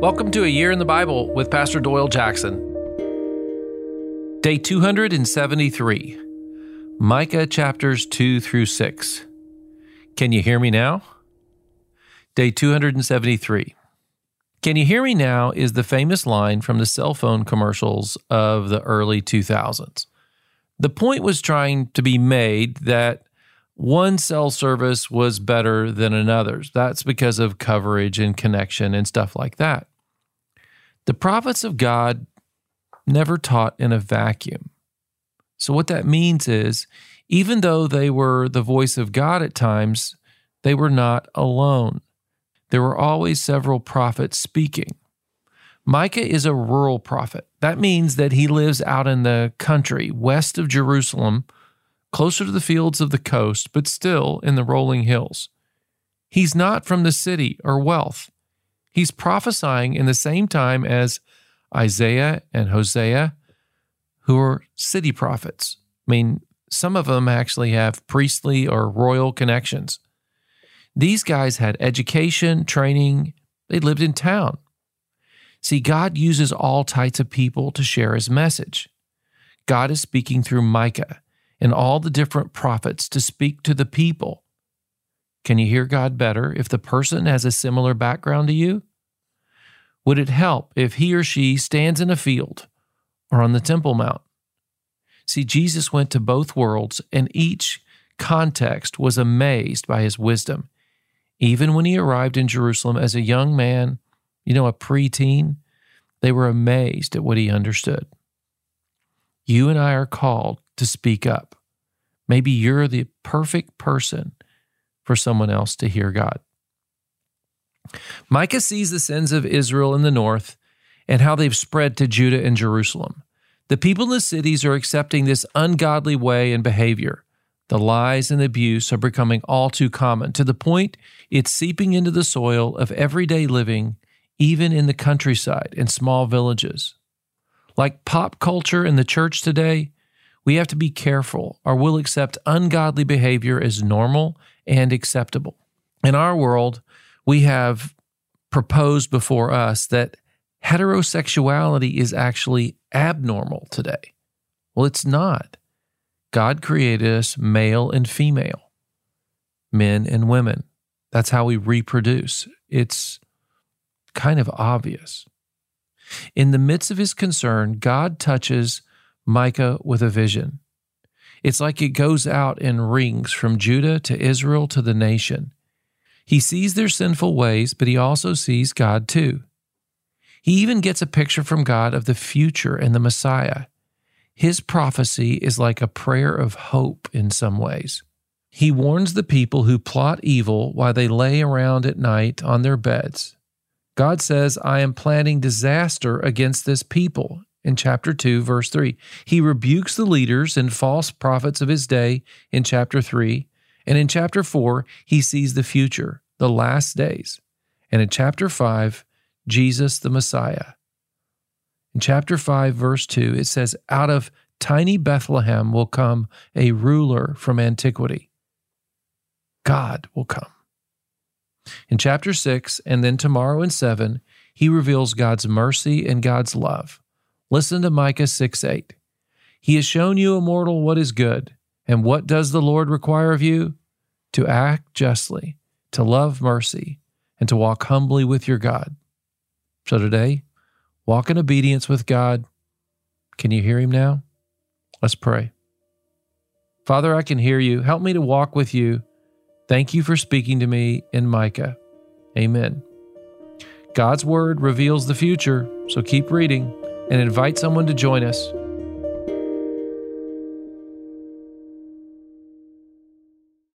Welcome to A Year in the Bible with Pastor Doyle Jackson. Day 273, Micah chapters 2 through 6. Can you hear me now? Day 273. Can you hear me now is the famous line from the cell phone commercials of the early 2000s. The point was trying to be made that one cell service was better than another's. That's because of coverage and connection and stuff like that. The prophets of God never taught in a vacuum. So, what that means is, even though they were the voice of God at times, they were not alone. There were always several prophets speaking. Micah is a rural prophet. That means that he lives out in the country west of Jerusalem closer to the fields of the coast, but still in the rolling hills. He's not from the city or wealth. He's prophesying in the same time as Isaiah and Hosea, who are city prophets. I mean, some of them actually have priestly or royal connections. These guys had education, training, they lived in town. See, God uses all types of people to share his message. God is speaking through Micah and all the different prophets to speak to the people. Can you hear God better if the person has a similar background to you? Would it help if he or she stands in a field or on the Temple Mount? See, Jesus went to both worlds, and each context was amazed by his wisdom. Even when he arrived in Jerusalem as a young man, you know, a preteen, they were amazed at what he understood. You and I are called to speak up. Maybe you're the perfect person for someone else to hear God. Micah sees the sins of Israel in the north and how they've spread to Judah and Jerusalem. The people in the cities are accepting this ungodly way and behavior. The lies and abuse are becoming all too common to the point it's seeping into the soil of everyday living, even in the countryside and small villages. Like pop culture in the church today, we have to be careful or we'll accept ungodly behavior as normal and acceptable. In our world, we have proposed before us that heterosexuality is actually abnormal today. Well, it's not. God created us male and female, men and women. That's how we reproduce. It's kind of obvious. In the midst of his concern, God touches Micah with a vision. It's like it goes out in rings from Judah to Israel to the nation. He sees their sinful ways, but he also sees God too. He even gets a picture from God of the future and the Messiah. His prophecy is like a prayer of hope in some ways. He warns the people who plot evil while they lay around at night on their beds. God says, I am planning disaster against this people in chapter 2, verse 3. He rebukes the leaders and false prophets of his day in chapter 3. And in chapter 4, he sees the future, the last days. And in chapter 5, Jesus the Messiah. In chapter 5, verse 2, it says, Out of tiny Bethlehem will come a ruler from antiquity. God will come. In chapter 6, and then tomorrow in 7, he reveals God's mercy and God's love. Listen to Micah 6 8. He has shown you, a mortal, what is good. And what does the Lord require of you? To act justly, to love mercy, and to walk humbly with your God. So today, walk in obedience with God. Can you hear Him now? Let's pray. Father, I can hear you. Help me to walk with you. Thank you for speaking to me in Micah. Amen. God's word reveals the future, so keep reading and invite someone to join us